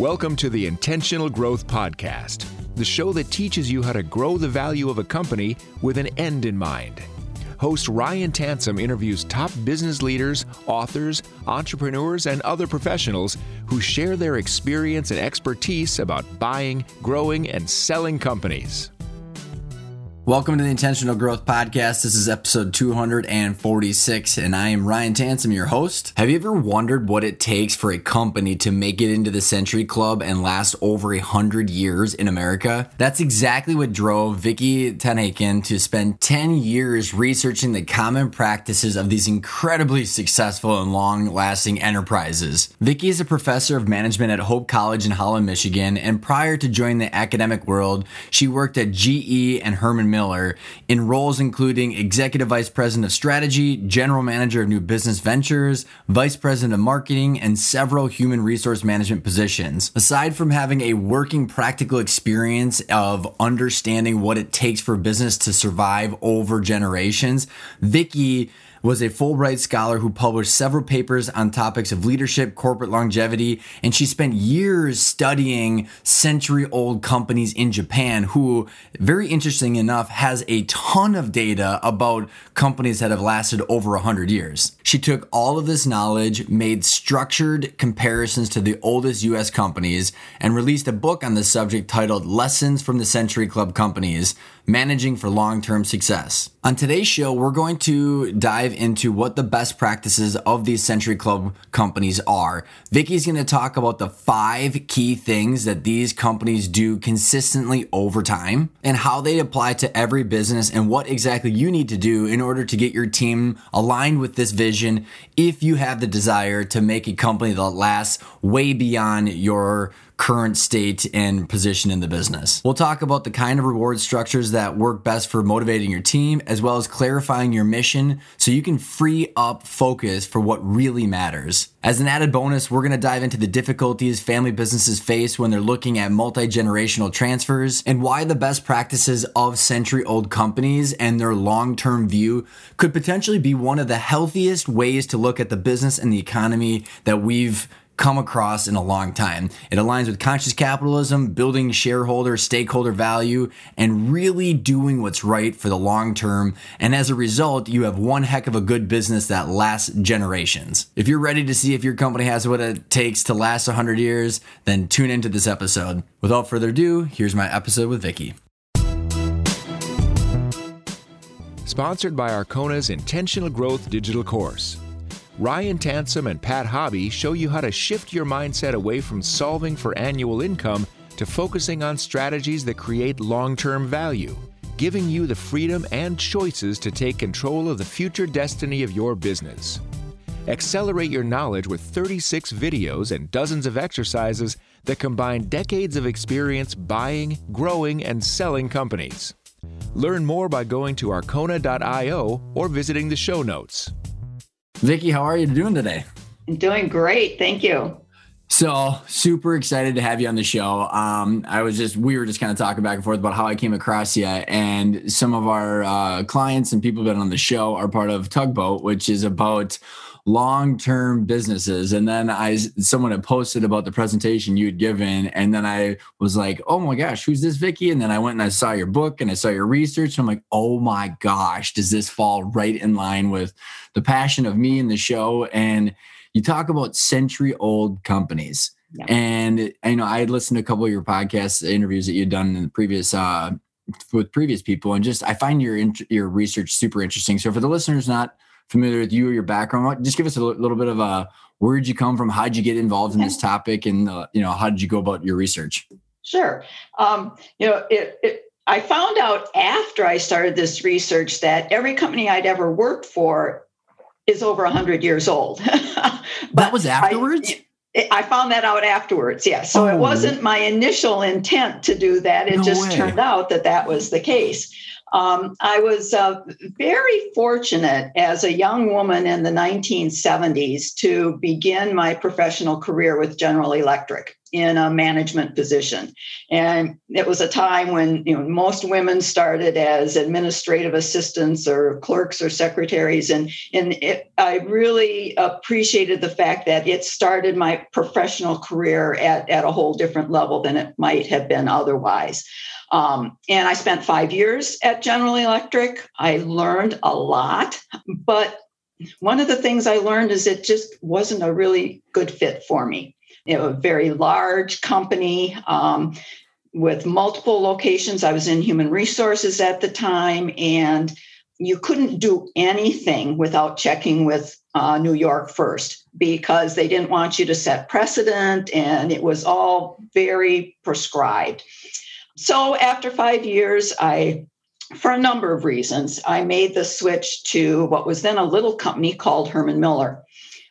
Welcome to the Intentional Growth Podcast, the show that teaches you how to grow the value of a company with an end in mind. Host Ryan Tansom interviews top business leaders, authors, entrepreneurs, and other professionals who share their experience and expertise about buying, growing, and selling companies. Welcome to the Intentional Growth Podcast. This is episode 246, and I am Ryan Tansom, your host. Have you ever wondered what it takes for a company to make it into the Century Club and last over a hundred years in America? That's exactly what drove Vicki Tenhaken to spend 10 years researching the common practices of these incredibly successful and long-lasting enterprises. Vicky is a professor of management at Hope College in Holland, Michigan, and prior to joining the academic world, she worked at GE and Herman Miller in roles including Executive Vice President of Strategy, General Manager of New Business Ventures, Vice President of Marketing, and several human resource management positions. Aside from having a working practical experience of understanding what it takes for business to survive over generations, Vicki was a Fulbright scholar who published several papers on topics of leadership, corporate longevity, and she spent years studying century old companies in Japan who, very interesting enough, has a ton of data about companies that have lasted over 100 years. She took all of this knowledge, made structured comparisons to the oldest US companies, and released a book on the subject titled Lessons from the Century Club Companies Managing for Long Term Success. On today's show, we're going to dive into what the best practices of these Century Club companies are. Vicki's going to talk about the five key things that these companies do consistently over time and how they apply to every business and what exactly you need to do in order to get your team aligned with this vision if you have the desire to make a company that lasts way beyond your current state and position in the business. We'll talk about the kind of reward structures that work best for motivating your team, as well as clarifying your mission so you can free up focus for what really matters. As an added bonus, we're going to dive into the difficulties family businesses face when they're looking at multi generational transfers and why the best practices of century old companies and their long term view could potentially be one of the healthiest ways to look at the business and the economy that we've come across in a long time. It aligns with conscious capitalism, building shareholder, stakeholder value, and really doing what's right for the long term. And as a result, you have one heck of a good business that lasts generations. If you're ready to see if your company has what it takes to last 100 years, then tune into this episode. Without further ado, here's my episode with Vicki. Sponsored by Arkona's Intentional Growth Digital Course. Ryan Tansom and Pat Hobby show you how to shift your mindset away from solving for annual income to focusing on strategies that create long term value, giving you the freedom and choices to take control of the future destiny of your business. Accelerate your knowledge with 36 videos and dozens of exercises that combine decades of experience buying, growing, and selling companies. Learn more by going to arkona.io or visiting the show notes. Vicki, how are you doing today? I'm doing great. Thank you. So super excited to have you on the show. Um, I was just we were just kind of talking back and forth about how I came across you, and some of our uh, clients and people that been on the show are part of Tugboat, which is about long-term businesses. And then i someone had posted about the presentation you had given and then i was like oh my gosh who's this vicki and then i went and i saw your book and i saw your research. I'm like oh my gosh does this fall right in line with the passion of me and the show? And you talk about century old companies. Yeah. and you know i had listened to a couple of your podcast interviews that you'd done in the previous uh with previous people and just i find your your research super interesting. So for the listeners not familiar with you or your background. Just give us a little bit of a where did you come from? How did you get involved in this topic? And, uh, you know, how did you go about your research? Sure. Um, you know, it, it, I found out after I started this research that every company I'd ever worked for is over 100 years old. that was afterwards? I, I, found that out afterwards, yes. So oh. it wasn't my initial intent to do that. It no just way. turned out that that was the case. Um, I was uh, very fortunate as a young woman in the 1970s to begin my professional career with General Electric. in a management position. And it was a time when you know most women started as administrative assistants or clerks or secretaries. And, and it, I really appreciated the fact that it started my professional career at, at a whole different level than it might have been otherwise. Um, and I spent five years at General Electric. I learned a lot, but one of the things I learned is it just wasn't a really good fit for me. It was a very large company um, with multiple locations. I was in human resources at the time, and you couldn't do anything without checking with uh, New York first because they didn't want you to set precedent, and it was all very prescribed. So after five years, I for a number of reasons, I made the switch to what was then a little company called Herman Miller.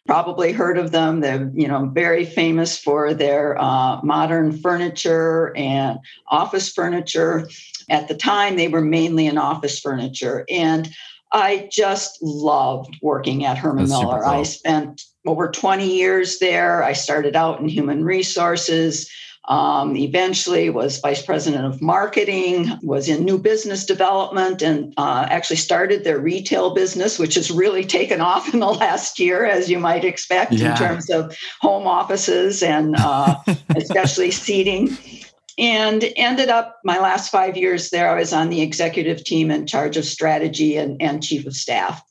Probably heard of them. They're you know very famous for their uh, modern furniture and office furniture. At the time, they were mainly in office furniture, and I just loved working at Herman That's Miller. Cool. I spent over 20 years there. I started out in human resources um, eventually was vice president of marketing was in new business development and uh, actually started their retail business which has really taken off in the last year as you might expect yeah. in terms of home offices and uh, especially seating and ended up my last five years there i was on the executive team in charge of strategy and, and chief of staff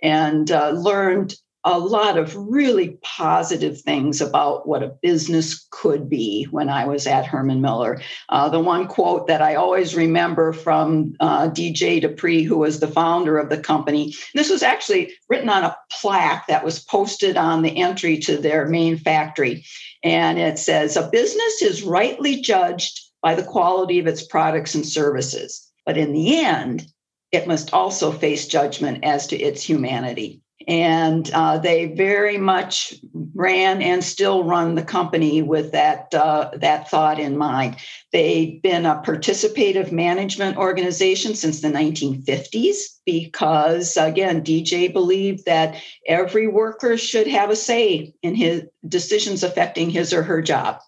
and uh, learned a lot of really positive things about what a business could be when I was at Herman Miller. Uh, the one quote that I always remember from uh, DJ De Pree, who was the founder of the company, this was actually written on a plaque that was posted on the entry to their main factory. And it says, A business is rightly judged by the quality of its products and services. But in the end, it must also face judgment as to its humanity and uh, they very much ran and still run the company with that uh, that thought in mind. They've been a participative management organization since the 1950s because, again, DJ believed that every worker should have a say in his decisions affecting his or her job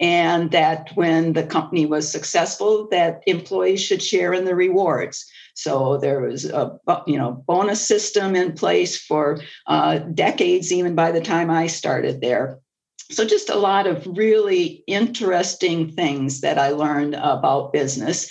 and that when the company was successful that employees should share in the rewards so there was a you know bonus system in place for uh, decades, even by the time I started there. So just a lot of really interesting things that I learned about business.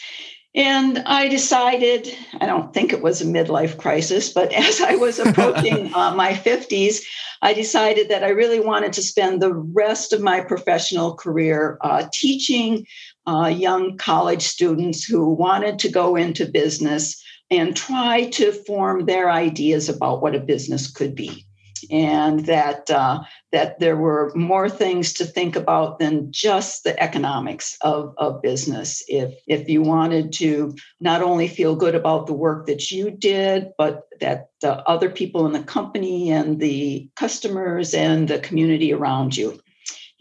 And I decided, I don't think it was a midlife crisis, but as I was approaching uh, my 50s, I decided that I really wanted to spend the rest of my professional career uh, teaching uh, young college students who wanted to go into business and try to form their ideas about what a business could be and that uh, that there were more things to think about than just the economics of, of business. If if you wanted to not only feel good about the work that you did, but that the other people in the company and the customers and the community around you.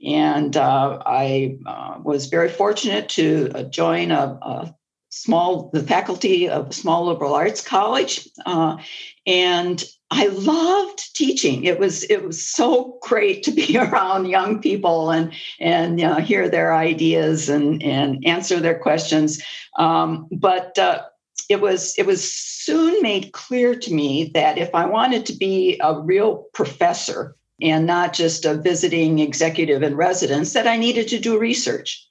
And uh, I uh, was very fortunate to uh, join a, a, small, the faculty of a small liberal arts college, uh, and I loved teaching. It was it was so great to be around young people and and you know, hear their ideas and and answer their questions. Um, but uh, it was it was soon made clear to me that if I wanted to be a real professor and not just a visiting executive in residence, that I needed to do research.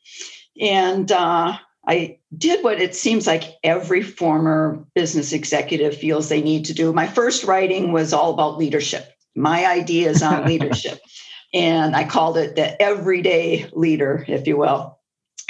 And uh, I did what it seems like every former business executive feels they need to do. My first writing was all about leadership, my ideas on leadership. And I called it the everyday leader, if you will.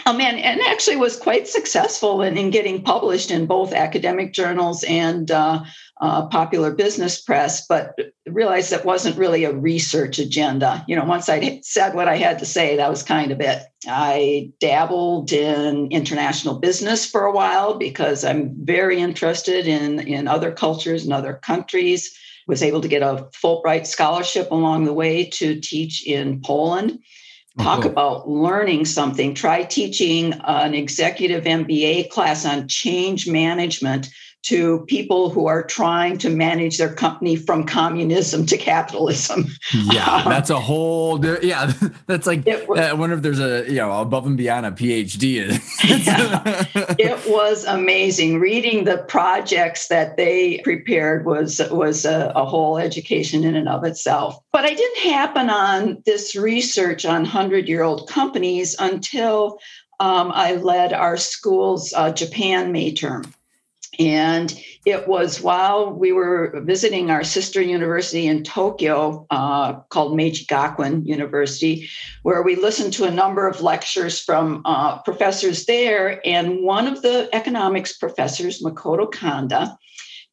Um, and, and actually was quite successful in, in getting published in both academic journals and uh, uh, popular business press, but realized that wasn't really a research agenda. You know, once I said what I had to say, that was kind of it. I dabbled in international business for a while because I'm very interested in, in other cultures and other countries. Was able to get a Fulbright scholarship along the way to teach in Poland talk uh-huh. about learning something. Try teaching an executive MBA class on change management to people who are trying to manage their company from communism to capitalism. Yeah, that's a whole. Yeah, that's like. Was, I wonder if there's a you know above and beyond a PhD. yeah, it was amazing. Reading the projects that they prepared was was a, a whole education in and of itself. But I didn't happen on this research on hundred year old companies until um, I led our school's uh, Japan May term. And it was while we were visiting our sister university in Tokyo uh, called Meiji Gakuin University, where we listened to a number of lectures from uh, professors there. And one of the economics professors, Makoto Kanda,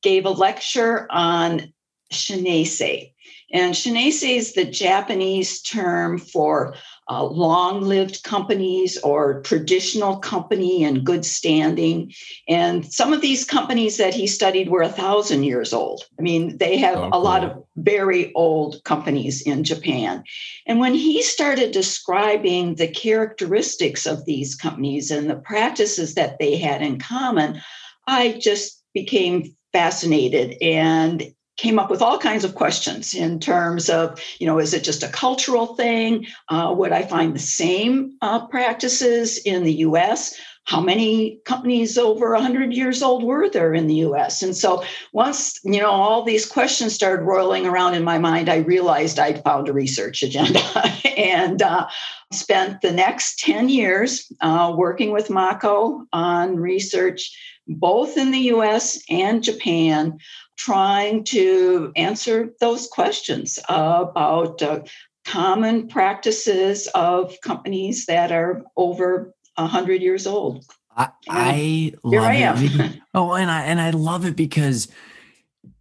gave a lecture on shinise. And shinise is the Japanese term for uh, long lived companies or traditional company in good standing. And some of these companies that he studied were a thousand years old. I mean, they have a lot of very old companies in Japan. And when he started describing the characteristics of these companies and the practices that they had in common, I just became fascinated and came up with all kinds of questions in terms of, you know, is it just a cultural thing? Uh, would I find the same uh, practices in the US? How many companies over 100 years old were there in the US? And so once, you know, all these questions started rolling around in my mind, I realized I'd found a research agenda and uh, spent the next 10 years uh, working with Mako on research both in the US and Japan trying to answer those questions about uh, common practices of companies that are over 100 years old. I, I love I it. oh, and I and I love it because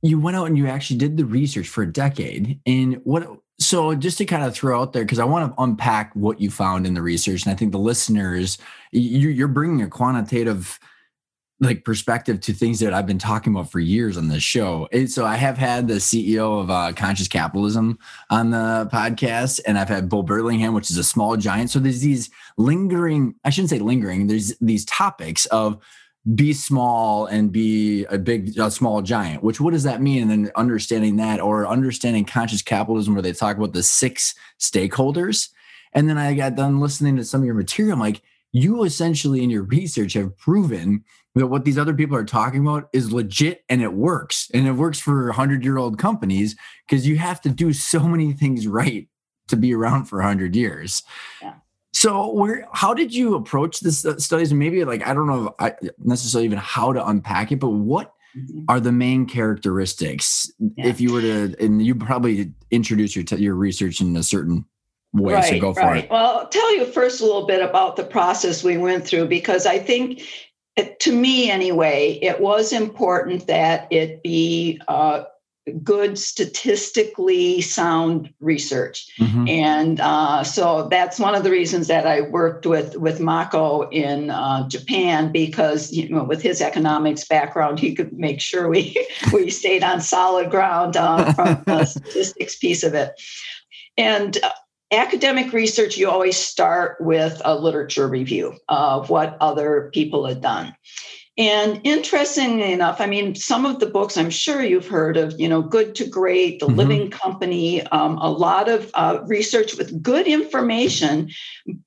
you went out and you actually did the research for a decade. And what so just to kind of throw out there because I want to unpack what you found in the research, and I think the listeners, you, you're bringing a quantitative like perspective to things that I've been talking about for years on this show. And so I have had the CEO of uh, Conscious Capitalism on the podcast, and I've had Bo Burlingham, which is a small giant. So there's these lingering, I shouldn't say lingering, there's these topics of be small and be a big a small giant which what does that mean and then understanding that or understanding conscious capitalism where they talk about the six stakeholders and then i got done listening to some of your material I'm like you essentially in your research have proven that what these other people are talking about is legit and it works and it works for 100 year old companies because you have to do so many things right to be around for 100 years yeah. so where how did you approach this studies and maybe like i don't know I, necessarily even how to unpack it but what mm-hmm. are the main characteristics yeah. if you were to and you probably introduce your your research in a certain way right, so go for right. it well I'll tell you first a little bit about the process we went through because i think to me anyway, it was important that it be uh, good statistically sound research mm-hmm. and uh, so that's one of the reasons that i worked with with mako in uh, japan because you know with his economics background he could make sure we we stayed on solid ground uh, from the statistics piece of it and uh, academic research, you always start with a literature review of what other people had done. And interestingly enough, I mean, some of the books I'm sure you've heard of, you know, Good to Great, The mm-hmm. Living Company, um, a lot of uh, research with good information.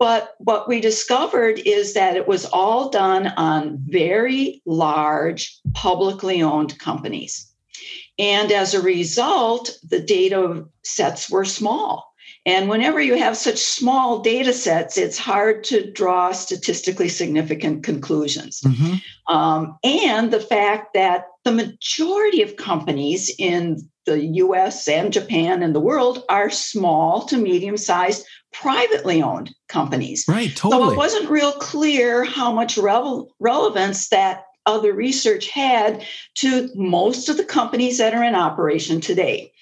But what we discovered is that it was all done on very large, publicly owned companies. And as a result, the data sets were small. And whenever you have such small data sets, it's hard to draw statistically significant conclusions. Mm-hmm. Um, and the fact that the majority of companies in the US and Japan and the world are small to medium sized privately owned companies. Right, totally. So it wasn't real clear how much revel- relevance that other research had to most of the companies that are in operation today.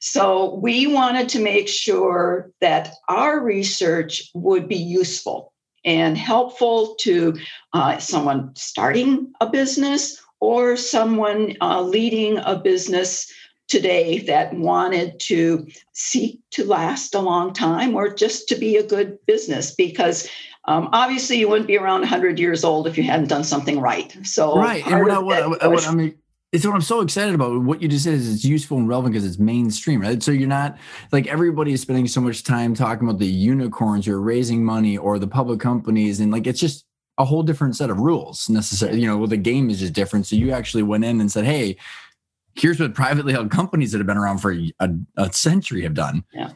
So we wanted to make sure that our research would be useful and helpful to uh, someone starting a business or someone uh, leading a business today that wanted to seek to last a long time or just to be a good business because um, obviously you wouldn't be around 100 years old if you hadn't done something right. So right and what I, what, what, what I mean it's what I'm so excited about. What you just said is it's useful and relevant because it's mainstream, right? So you're not like everybody is spending so much time talking about the unicorns or raising money or the public companies, and like it's just a whole different set of rules necessarily. You know, well, the game is just different. So you actually went in and said, "Hey, here's what privately held companies that have been around for a, a century have done." Yeah.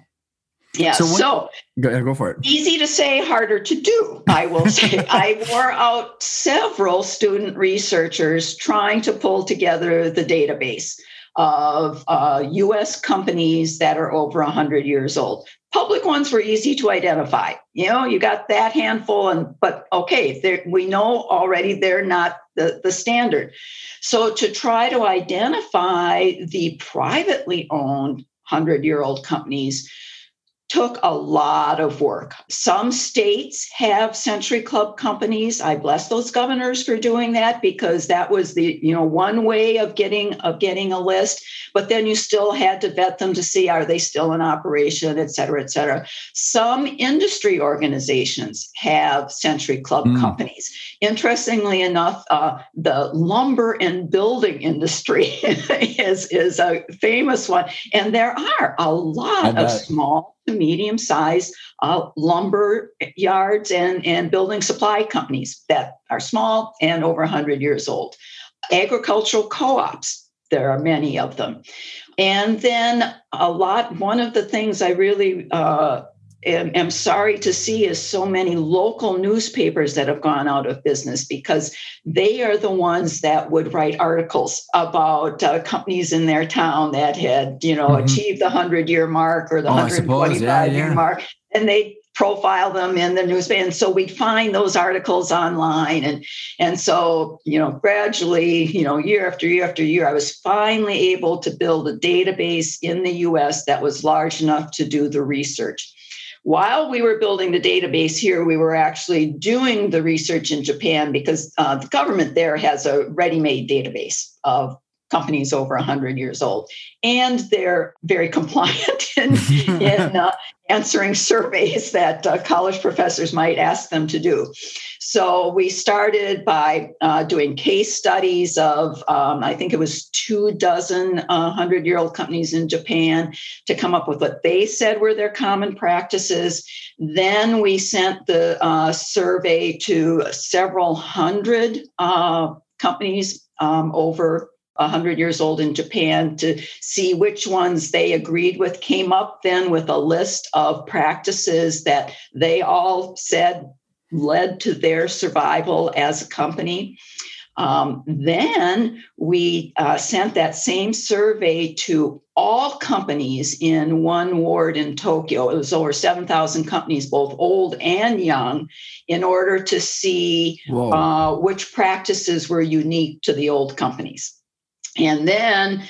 Yeah. So, so go, go, for it. Easy to say, harder to do, I will say. I wore out several student researchers trying to pull together the database of uh, US companies that are over 100 years old. Public ones were easy to identify. You know, you got that handful, and but okay, we know already they're not the, the standard. So to try to identify the privately owned 100 year old companies, took a lot of work. Some states have Century Club companies. I bless those governors for doing that because that was the, you know, one way of getting of getting a list. But then you still had to vet them to see are they still in operation, et cetera, et cetera. Some industry organizations have Century Club mm. companies. Interestingly enough, uh, the lumber and building industry is, is a famous one. And there are a lot of small to medium sized uh, lumber yards and, and building supply companies that are small and over 100 years old. Agricultural co ops, there are many of them. And then a lot, one of the things I really uh, am, am, sorry to see is so many local newspapers that have gone out of business because they are the ones that would write articles about uh, companies in their town that had, you know, mm-hmm. achieved the 100 year mark or the oh, 125 yeah, year yeah. mark. And they profile them in the newspaper and so we'd find those articles online and and so you know gradually you know year after year after year i was finally able to build a database in the us that was large enough to do the research while we were building the database here, we were actually doing the research in Japan because uh, the government there has a ready made database of companies over 100 years old. And they're very compliant in, in uh, answering surveys that uh, college professors might ask them to do. So we started by uh, doing case studies of, um, I think it was two dozen 100 uh, year old companies in Japan to come up with what they said were their common practices. Then we sent the uh, survey to several hundred uh, companies um, over 100 years old in Japan to see which ones they agreed with, came up then with a list of practices that they all said led to their survival as a company. Um, then we uh, sent that same survey to all companies in one ward in Tokyo. It was over 7,000 companies, both old and young, in order to see uh, which practices were unique to the old companies. And then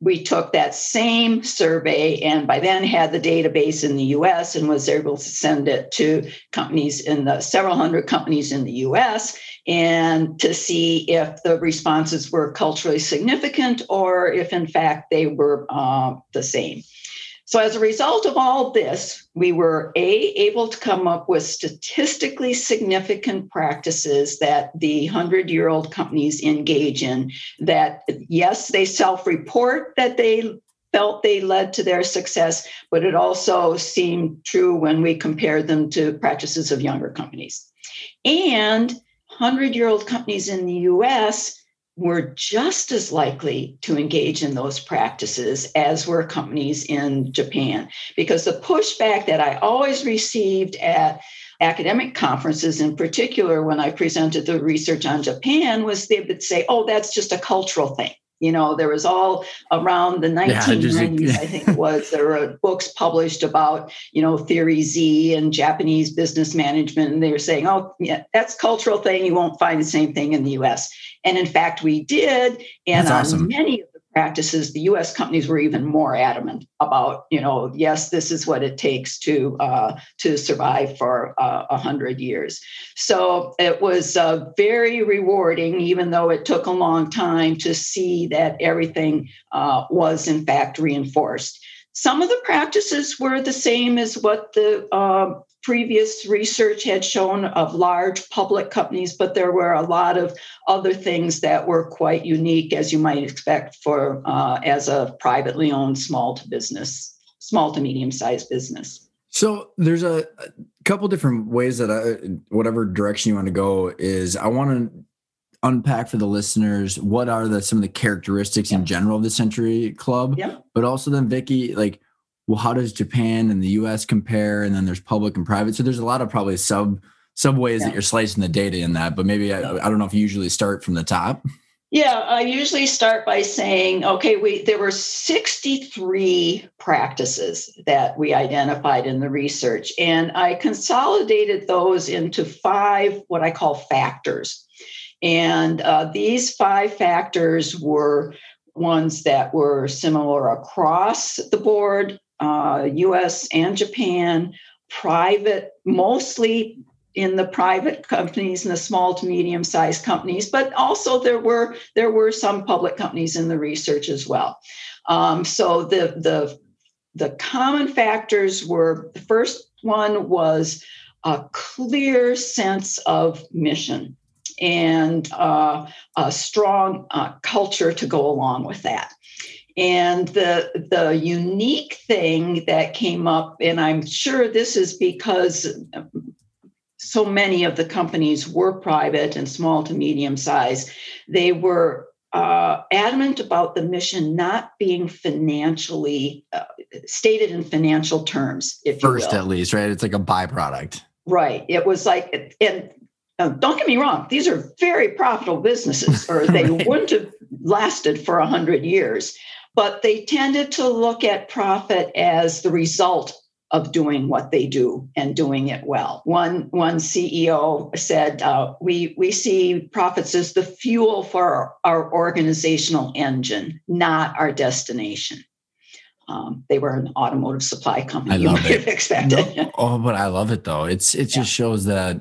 we took that same survey and by then had the database in the US and was able to send it to companies in the several hundred companies in the US and to see if the responses were culturally significant or if in fact they were uh, the same. So, as a result of all this, we were A, able to come up with statistically significant practices that the 100 year old companies engage in. That, yes, they self report that they felt they led to their success, but it also seemed true when we compared them to practices of younger companies. And 100 year old companies in the US were just as likely to engage in those practices as were companies in Japan. Because the pushback that I always received at academic conferences, in particular when I presented the research on Japan, was they would say, oh, that's just a cultural thing. You know, there was all around the 1990s, yeah, I think it was, there were books published about, you know, Theory Z and Japanese business management. And they were saying, oh, yeah, that's cultural thing. You won't find the same thing in the US. And in fact, we did. And That's on awesome. many of practices, the U.S. companies were even more adamant about, you know, yes, this is what it takes to uh, to survive for uh, a uh, hundred years. So it was uh, very rewarding, even though it took a long time to see that everything uh, was in fact reinforced. some of the practices were the same as what the uh, previous research had shown of large public companies, but there were a lot of other things that were quite unique, as you might expect for uh, as a privately owned small to business, small to medium sized business. So there's a, a couple different ways that I, whatever direction you want to go is I want to unpack for the listeners what are the some of the characteristics in general of the Century Club, yeah. but also then Vicki, like, well, how does Japan and the U.S. compare? And then there's public and private. So there's a lot of probably sub sub ways yeah. that you're slicing the data in that. But maybe I, I don't know if you usually start from the top. Yeah, I usually start by saying, okay, we there were 63 practices that we identified in the research, and I consolidated those into five what I call factors. And uh, these five factors were ones that were similar across the board, uh, US and Japan, private, mostly in the private companies and the small to medium sized companies, but also there were there were some public companies in the research as well. Um, so the the the common factors were the first one was a clear sense of mission and uh, a strong uh, culture to go along with that. And the the unique thing that came up, and I'm sure this is because so many of the companies were private and small to medium size, they were uh, adamant about the mission not being financially uh, stated in financial terms. If first, at least, right? It's like a byproduct. Right. It was like, and don't get me wrong; these are very profitable businesses, or they right. wouldn't have lasted for a hundred years. But they tended to look at profit as the result of doing what they do and doing it well. One one CEO said, uh, "We we see profits as the fuel for our, our organizational engine, not our destination." Um, they were an automotive supply company. I love you might it. have expected. No, oh, but I love it though. It's it just yeah. shows that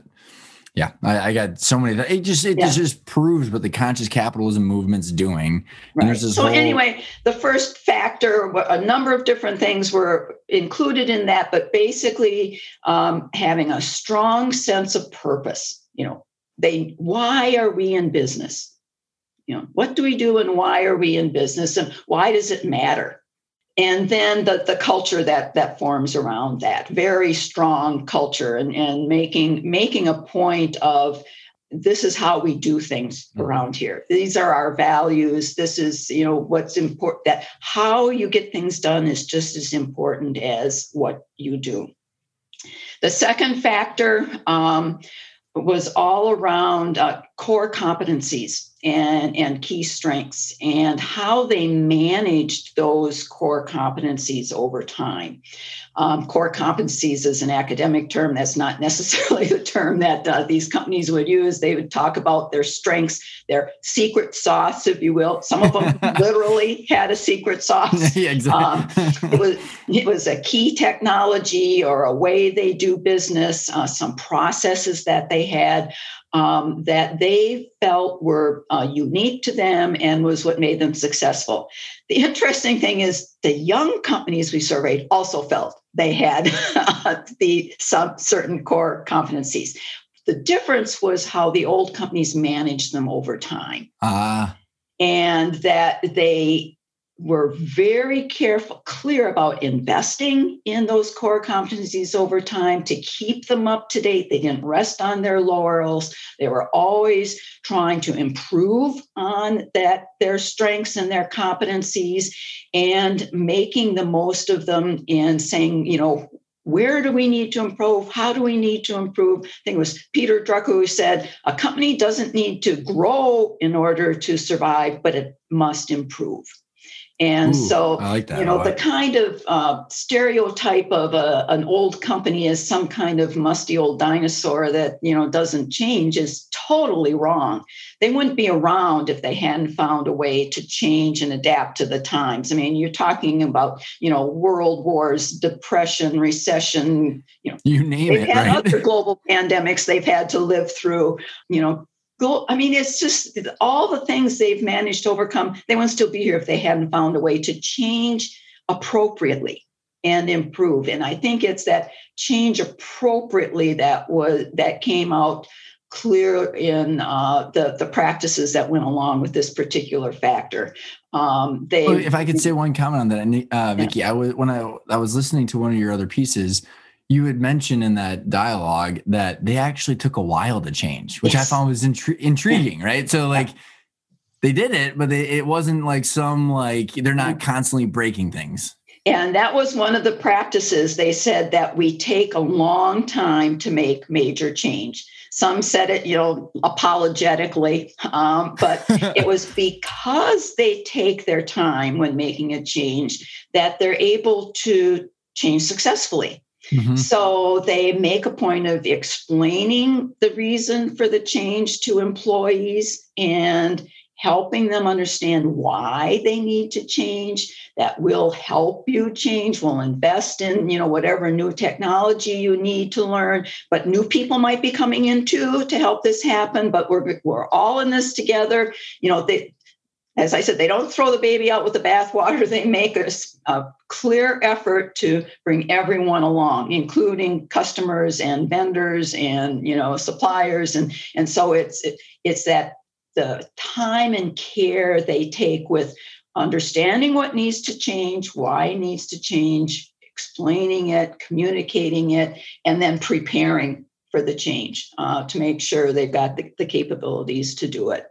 yeah, I, I, got so many. It just it yeah. just proves what the conscious capitalism movement's doing. Right. so whole... anyway, the first factor, a number of different things were included in that, but basically um, having a strong sense of purpose. You know, they why are we in business? You know, what do we do and why are we in business and why does it matter? And then the, the culture that that forms around that. Very strong culture and, and making making a point of this is how we do things mm-hmm. around here. These are our values. This is you know what's important that how you get things done is just as important as what you do. The second factor um, was all around uh, core competencies and, and key strengths and how they managed those core competencies over time. Um, core competencies is an academic term. That's not necessarily the term that uh, these companies would use. They would talk about their strengths, their secret sauce, if you will. Some of them literally had a secret sauce. yeah, exactly. um, it was it was a key technology or a way they do business, uh, some processes that they had um, that they felt were uh, unique to them and was what made them successful. The interesting thing is the young companies we surveyed also felt they had the some certain core competencies. The difference was how the old companies managed them over time. Uh. And that they were very careful, clear about investing in those core competencies over time to keep them up to date. They didn't rest on their laurels. They were always trying to improve on that their strengths and their competencies and making the most of them and saying, you know, where do we need to improve? How do we need to improve? I think it was Peter Drucker who said a company doesn't need to grow in order to survive, but it must improve. And Ooh, so, like you know, the kind of uh, stereotype of a, an old company as some kind of musty old dinosaur that, you know, doesn't change is totally wrong. They wouldn't be around if they hadn't found a way to change and adapt to the times. I mean, you're talking about, you know, world wars, depression, recession, you know, you name they've it. Had right? other global pandemics they've had to live through, you know, I mean, it's just all the things they've managed to overcome. They wouldn't still be here if they hadn't found a way to change appropriately and improve. And I think it's that change appropriately that was that came out clear in uh, the the practices that went along with this particular factor. Um, they, if I could say one comment on that, uh, Vicki, yeah. I was when I I was listening to one of your other pieces. You had mentioned in that dialogue that they actually took a while to change, which yes. I found was intri- intriguing, right? So, like, they did it, but they, it wasn't like some like they're not constantly breaking things. And that was one of the practices. They said that we take a long time to make major change. Some said it, you know, apologetically, um, but it was because they take their time when making a change that they're able to change successfully. Mm-hmm. So they make a point of explaining the reason for the change to employees and helping them understand why they need to change that will help you change will invest in you know whatever new technology you need to learn but new people might be coming in too to help this happen but we're we're all in this together you know they as I said, they don't throw the baby out with the bathwater. They make a, a, clear effort to bring everyone along, including customers and vendors and you know suppliers, and and so it's it, it's that the time and care they take with understanding what needs to change, why it needs to change, explaining it, communicating it, and then preparing for the change uh, to make sure they've got the, the capabilities to do it.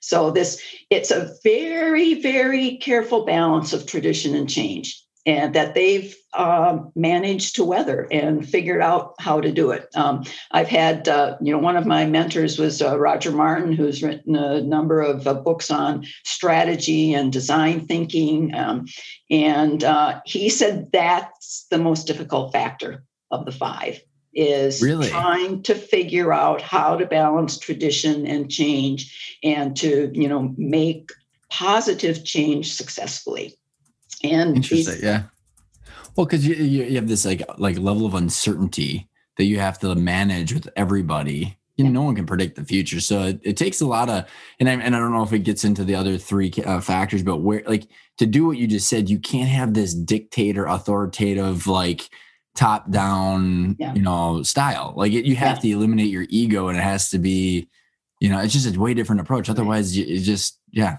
So this it's a very very careful balance of tradition and change and that they've um, managed to weather and figured out how to do it. Um, I've had, uh, you know, one of my mentors was uh, Roger Martin, who's written a number of uh, books on strategy and design thinking. Um, and uh, he said that's the most difficult factor of the five is really? trying to figure out how to balance tradition and change and to, you know, make positive change successfully. And interesting, yeah. Well, because you, you have this like like level of uncertainty that you have to manage with everybody. You know, no one can predict the future, so it, it takes a lot of. And I and I don't know if it gets into the other three uh, factors, but where like to do what you just said, you can't have this dictator, authoritative, like top down, yeah. you know, style. Like it, you have yeah. to eliminate your ego, and it has to be, you know, it's just a way different approach. Otherwise, you, it's just yeah,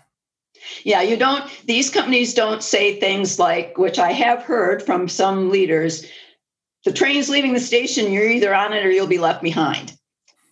yeah, you don't, these companies don't say things like, which I have heard from some leaders the train's leaving the station, you're either on it or you'll be left behind.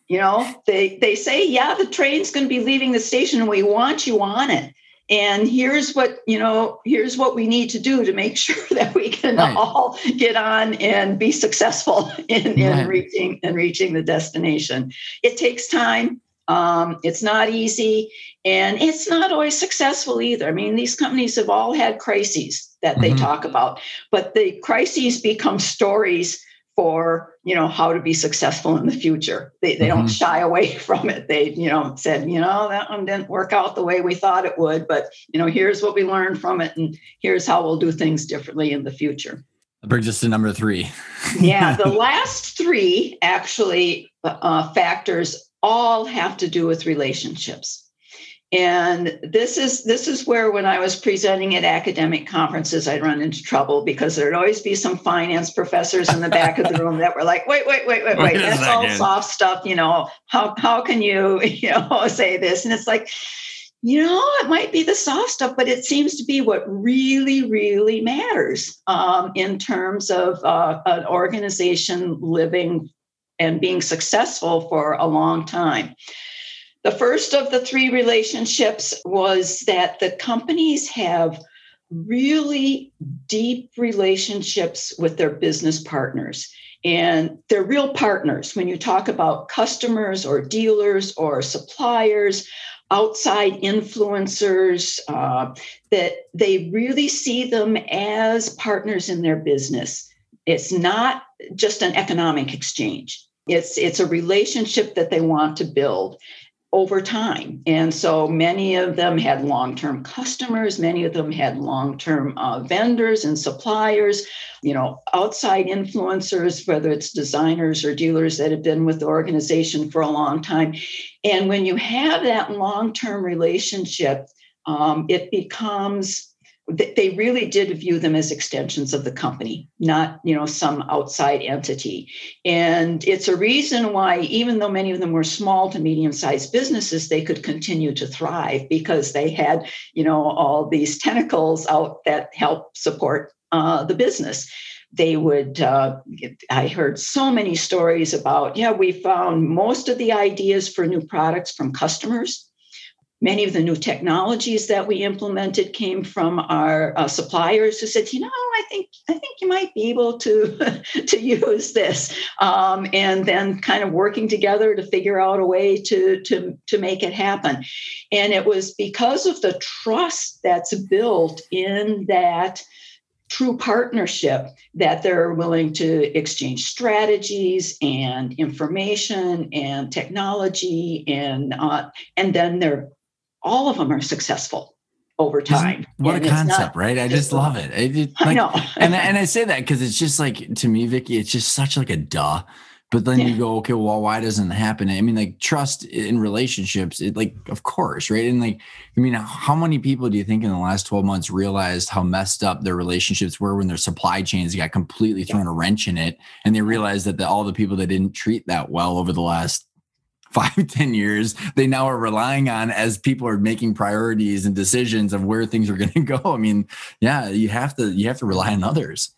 You know, they, they say, yeah, the train's going to be leaving the station and we want you on it. And here's what, you know, here's what we need to do to make sure that we can right. all get on and be successful in, in right. reaching and reaching the destination. It takes time. Um, it's not easy and it's not always successful either. I mean, these companies have all had crises that they mm-hmm. talk about, but the crises become stories for you know how to be successful in the future they, they mm-hmm. don't shy away from it they you know said you know that one didn't work out the way we thought it would but you know here's what we learned from it and here's how we'll do things differently in the future that brings us to number three yeah the last three actually uh, factors all have to do with relationships. And this is this is where when i was presenting at academic conferences i'd run into trouble because there'd always be some finance professors in the back of the room that were like wait wait wait wait wait that's all soft stuff you know how how can you you know say this? And it's like you know it might be the soft stuff but it seems to be what really really matters um, in terms of uh, an organization living and being successful for a long time. The first of the three relationships was that the companies have really deep relationships with their business partners. And they're real partners when you talk about customers or dealers or suppliers, outside influencers, uh, that they really see them as partners in their business. It's not just an economic exchange. It's it's a relationship that they want to build over time. And so many of them had long term customers, many of them had long term uh, vendors and suppliers, you know, outside influencers, whether it's designers or dealers that have been with the organization for a long time. And when you have that long term relationship, um, it becomes they really did view them as extensions of the company not you know some outside entity. And it's a reason why even though many of them were small to medium sized businesses they could continue to thrive because they had you know all these tentacles out that help support uh, the business. They would uh, i heard so many stories about yeah we found most of the ideas for new products from customers Many of the new technologies that we implemented came from our uh, suppliers who said, you know, I think I think you might be able to to use this, um, and then kind of working together to figure out a way to to to make it happen. And it was because of the trust that's built in that true partnership that they're willing to exchange strategies and information and technology and uh, and then they're all of them are successful over time. What and a concept, right? I just love it. it like, I know. and, and I say that because it's just like, to me, Vicki, it's just such like a duh. But then yeah. you go, okay, well, why doesn't it happen? I mean, like trust in relationships, it like, of course, right? And like, I mean, how many people do you think in the last 12 months realized how messed up their relationships were when their supply chains got completely thrown yeah. a wrench in it? And they realized that the, all the people that didn't treat that well over the last five ten years they now are relying on as people are making priorities and decisions of where things are going to go. I mean yeah you have to you have to rely on others.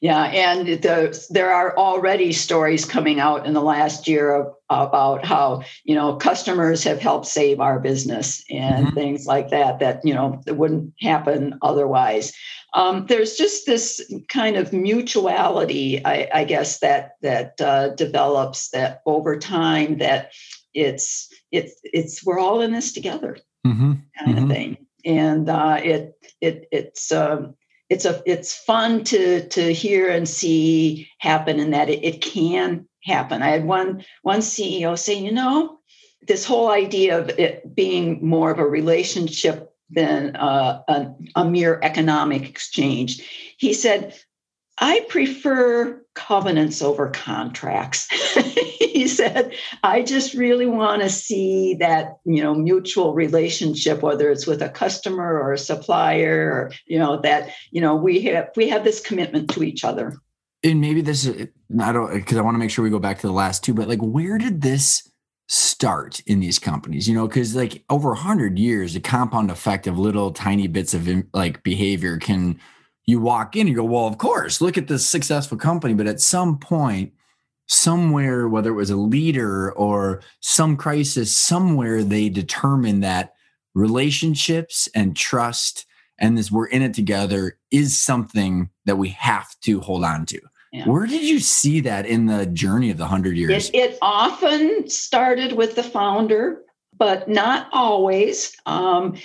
Yeah and the, there are already stories coming out in the last year of, about how you know customers have helped save our business and mm-hmm. things like that that you know that wouldn't happen otherwise um, there's just this kind of mutuality, I, I guess, that that uh, develops that over time that it's it's it's we're all in this together mm-hmm. kind mm-hmm. of thing, and uh, it it it's. Um, it's a it's fun to to hear and see happen and that it, it can happen. I had one one CEO say, you know, this whole idea of it being more of a relationship than uh, a, a mere economic exchange. He said, I prefer covenants over contracts. he said, I just really want to see that, you know, mutual relationship, whether it's with a customer or a supplier, or, you know, that, you know, we have we have this commitment to each other. And maybe this is I don't because I want to make sure we go back to the last two, but like where did this start in these companies you know because like over 100 years the compound effect of little tiny bits of like behavior can you walk in and go well of course look at this successful company but at some point somewhere whether it was a leader or some crisis somewhere they determined that relationships and trust and this we're in it together is something that we have to hold on to yeah. Where did you see that in the journey of the 100 years? It, it often started with the founder, but not always. Um,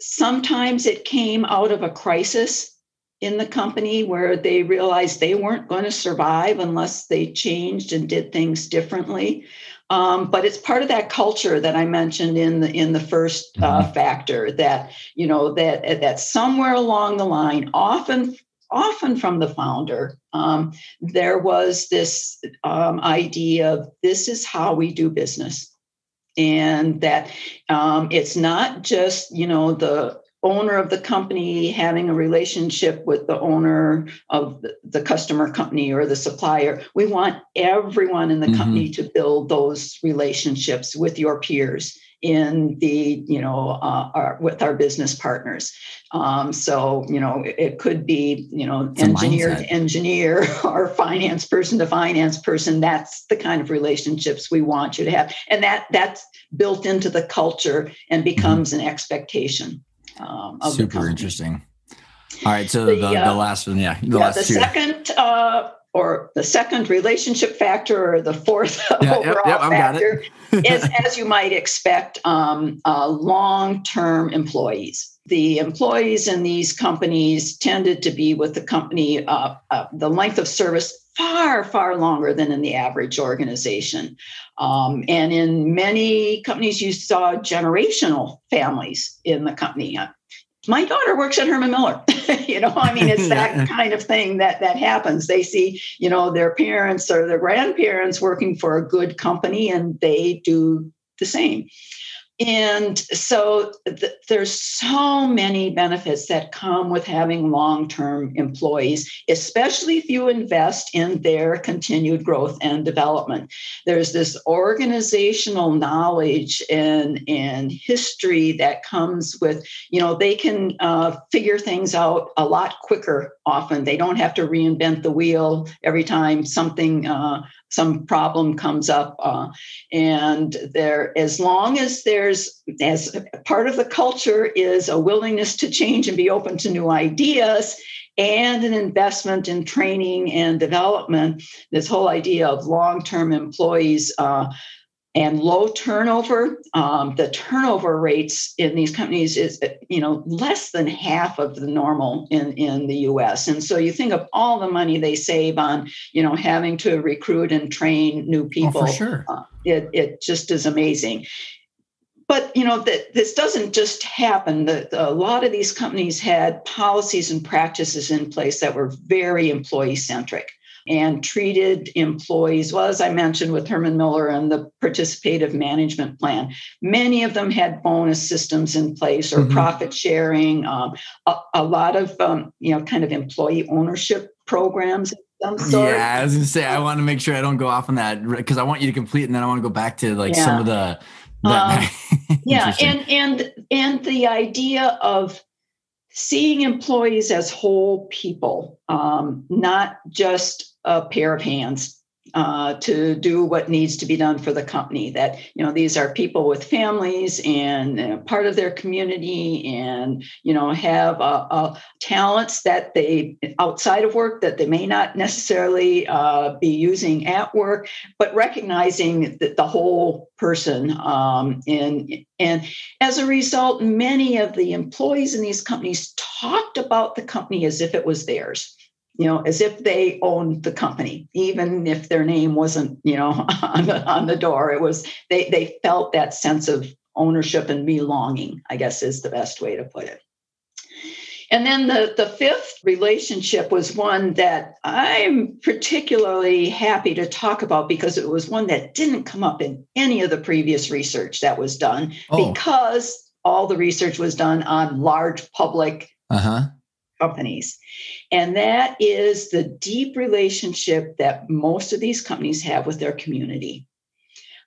sometimes it came out of a crisis in the company where they realized they weren't going to survive unless they changed and did things differently. Um, but it's part of that culture that I mentioned in the in the first uh, mm-hmm. factor that you know that that somewhere along the line, often often from the founder, um, there was this um, idea of this is how we do business. And that um, it's not just, you know, the owner of the company having a relationship with the owner of the, customer company or the supplier. We want everyone in the mm-hmm. company to build those relationships with your peers in the you know uh, our, with our business partners um, so you know it could be you know it's engineer to engineer or finance person to finance person that's the kind of relationships we want you to have and that that's built into the culture and mm-hmm. becomes mm-hmm. an expectation um, super interesting all right so the, the, uh, the last one yeah the, yeah, last the two. second uh, or the second relationship factor or the fourth yeah, overall yep, yep, factor is, as you might expect, um, uh, long term employees. The employees in these companies tended to be with the company uh, uh, the length of service far, far longer than in the average organization. Um, and in many companies, you saw generational families in the company my daughter works at Herman Miller. you know, I mean, it's that yeah. kind of thing that that happens. They see, you know, their parents or their grandparents working for a good company, and they do the same. And so th- there's so many benefits that come with having long-term employees especially if you invest in their continued growth and development. There's this organizational knowledge and and history that comes with you know they can uh, figure things out a lot quicker often. They don't have to reinvent the wheel every time something uh, some problem comes up uh, and there as long as there's as part of the culture is a willingness to change and be open to new ideas and an investment in training and development this whole idea of long-term employees uh, and low turnover. Um, the turnover rates in these companies is, you know, less than half of the normal in, in the U.S. And so you think of all the money they save on, you know, having to recruit and train new people. Oh, for sure. Uh, it, it just is amazing. But you know that this doesn't just happen. That a lot of these companies had policies and practices in place that were very employee centric and treated employees, well, as I mentioned with Herman Miller and the participative management plan, many of them had bonus systems in place or mm-hmm. profit sharing, um, a, a, lot of, um, you know, kind of employee ownership programs. Yeah, I was gonna say I want to make sure I don't go off on that because I want you to complete, and then I want to go back to like yeah. some of the. Um, yeah, and and and the idea of seeing employees as whole people, um, not just a pair of hands uh, to do what needs to be done for the company. That you know these are people with families and uh, part of their community, and you know have uh, uh, talents that they outside of work that they may not necessarily uh, be using at work, but recognizing the, the whole person. Um, and and as a result, many of the employees in these companies talked about the company as if it was theirs you know, as if they owned the company, even if their name wasn't, you know, on the, on the door. It was they they felt that sense of ownership and belonging. I guess is the best way to put it. And then the, the fifth relationship was one that I'm particularly happy to talk about because it was one that didn't come up in any of the previous research that was done oh. because all the research was done on large public uh-huh companies. And that is the deep relationship that most of these companies have with their community.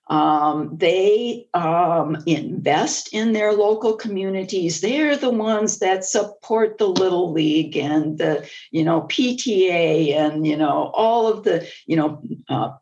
Um, they um, invest in their local communities. They're the ones that support the Little League and the, you know, PTA and, you know, all of the, you know, uh,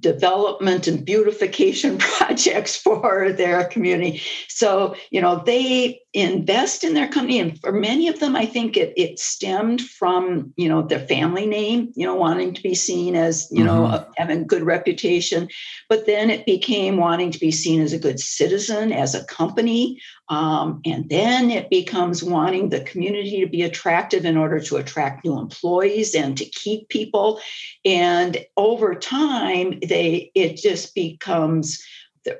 development and beautification projects for their community. So, you know, they invest in their company. And for many of them, I think it, it stemmed from, you know, their family name, you know, wanting to be seen as, you mm-hmm. know, having good reputation. But then it became wanting to be seen as a good citizen, as a company. Um, and then it becomes wanting the community to be attractive in order to attract new employees and to keep people. And over time, they it just becomes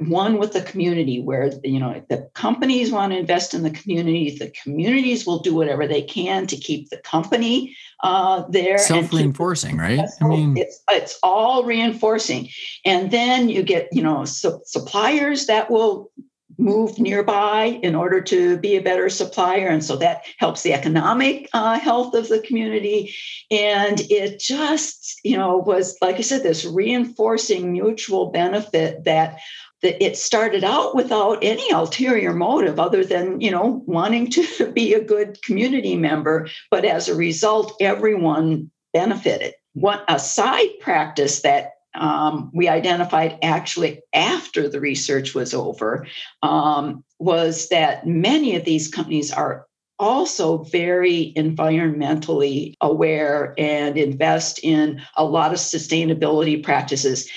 one with the community where you know the companies want to invest in the community the communities will do whatever they can to keep the company uh, there self-reinforcing right? I mean it's, it's all reinforcing. And then you get you know su- suppliers that will move nearby in order to be a better supplier. And so that helps the economic uh, health of the community. And it just, you know, was, like I said, this reinforcing mutual benefit that that it started out without any ulterior motive other than you know wanting to be a good community member but as a result everyone benefited what a side practice that um, we identified actually after the research was over um, was that many of these companies are also very environmentally aware and invest in a lot of sustainability practices.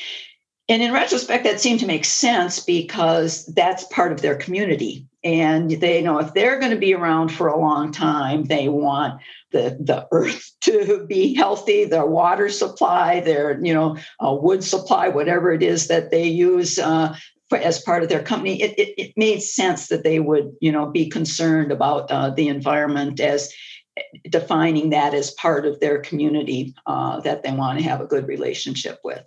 And in retrospect, that seemed to make sense because that's part of their community. And they know if they're going to be around for a long time, they want the, the earth to be healthy, their water supply, their you know uh, wood supply, whatever it is that they use uh, for, as part of their company. It, it, it, made sense that they would you know be concerned about uh, the environment as defining that as part of their community uh, that they want to have a good relationship with.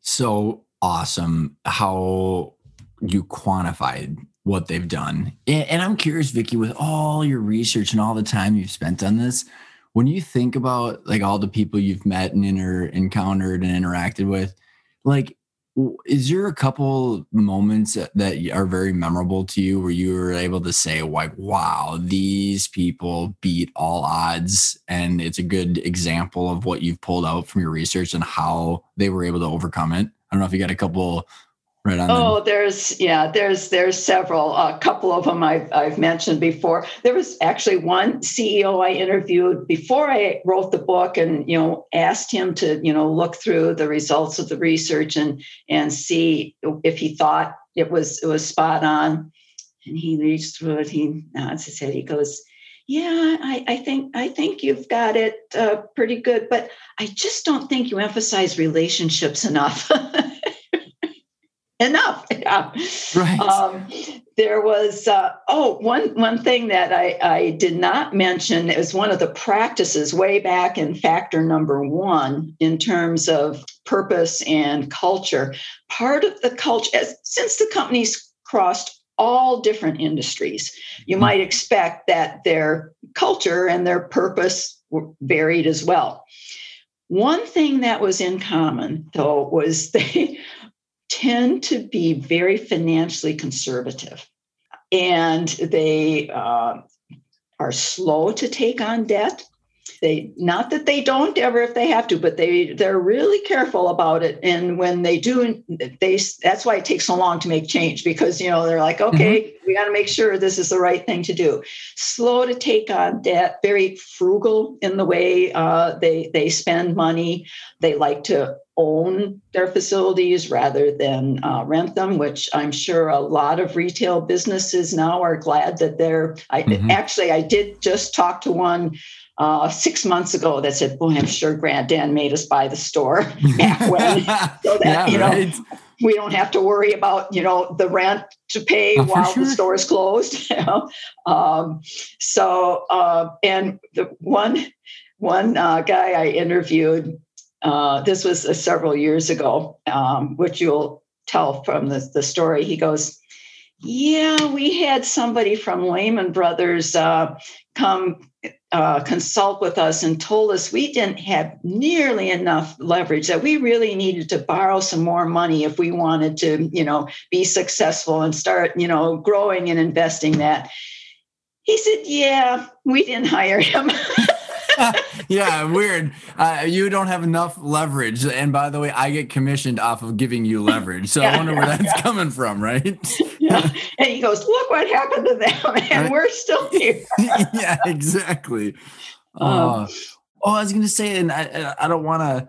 So awesome how you quantified what they've done. And I'm curious, Vicki, with all your research and all the time you've spent on this, when you think about like all the people you've met and inter- encountered and interacted with, like, is there a couple moments that are very memorable to you where you were able to say, like, wow, these people beat all odds? And it's a good example of what you've pulled out from your research and how they were able to overcome it. I don't know if you got a couple right on. Oh, there's yeah, there's there's several. A couple of them I've I've mentioned before. There was actually one CEO I interviewed before I wrote the book, and you know asked him to you know look through the results of the research and and see if he thought it was it was spot on. And he reads through it. He nods his head. He goes. Yeah, I, I think I think you've got it uh, pretty good, but I just don't think you emphasize relationships enough. enough. Yeah. Right. Um, there was uh, oh one one thing that I, I did not mention it was one of the practices way back in factor number one in terms of purpose and culture. Part of the culture, as, since the companies crossed all different industries, you might expect that their culture and their purpose varied as well. One thing that was in common, though, was they tend to be very financially conservative. And they uh, are slow to take on debt. They not that they don't ever if they have to but they they're really careful about it. And when they do they that's why it takes so long to make change because you know they're like okay mm-hmm. we got to make sure this is the right thing to do. Slow to take on debt very frugal in the way uh, they they spend money. They like to own their facilities rather than uh, rent them, which I'm sure a lot of retail businesses now are glad that they're. I, mm-hmm. Actually, I did just talk to one uh, six months ago that said, "Boy, I'm sure Granddad made us buy the store back when, so that yeah, you know." Right. We don't have to worry about you know the rent to pay oh, while sure. the store is closed. You know? um, so uh, and the one one uh, guy I interviewed uh, this was uh, several years ago, um, which you'll tell from the, the story. He goes, Yeah, we had somebody from Lehman Brothers uh, come uh, consult with us and told us we didn't have nearly enough leverage that we really needed to borrow some more money if we wanted to you know be successful and start you know growing and investing that he said yeah we didn't hire him yeah, weird. Uh, you don't have enough leverage. And by the way, I get commissioned off of giving you leverage. So yeah, I wonder yeah, where that's yeah. coming from, right? Yeah. And he goes, Look what happened to them. And right? we're still here. yeah, exactly. Um, uh, oh, I was going to say, and I, I don't want to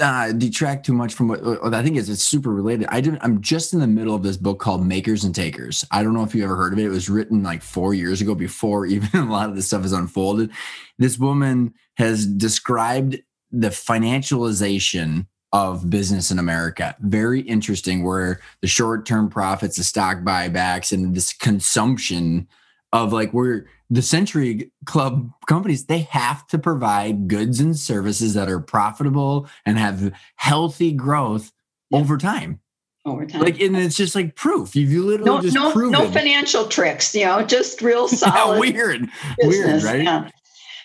uh, detract too much from what, what I think is it's super related. I didn't, I'm just in the middle of this book called Makers and Takers. I don't know if you ever heard of it. It was written like four years ago before even a lot of this stuff is unfolded. This woman has described the financialization of business in America. Very interesting, where the short term profits, the stock buybacks, and this consumption of like we're the Century Club companies, they have to provide goods and services that are profitable and have healthy growth yeah. over time. Over time. Like, and it's just like proof. You've literally no, just no, proven. No financial tricks, you know, just real solid. yeah, weird. Business. Weird, right? Yeah.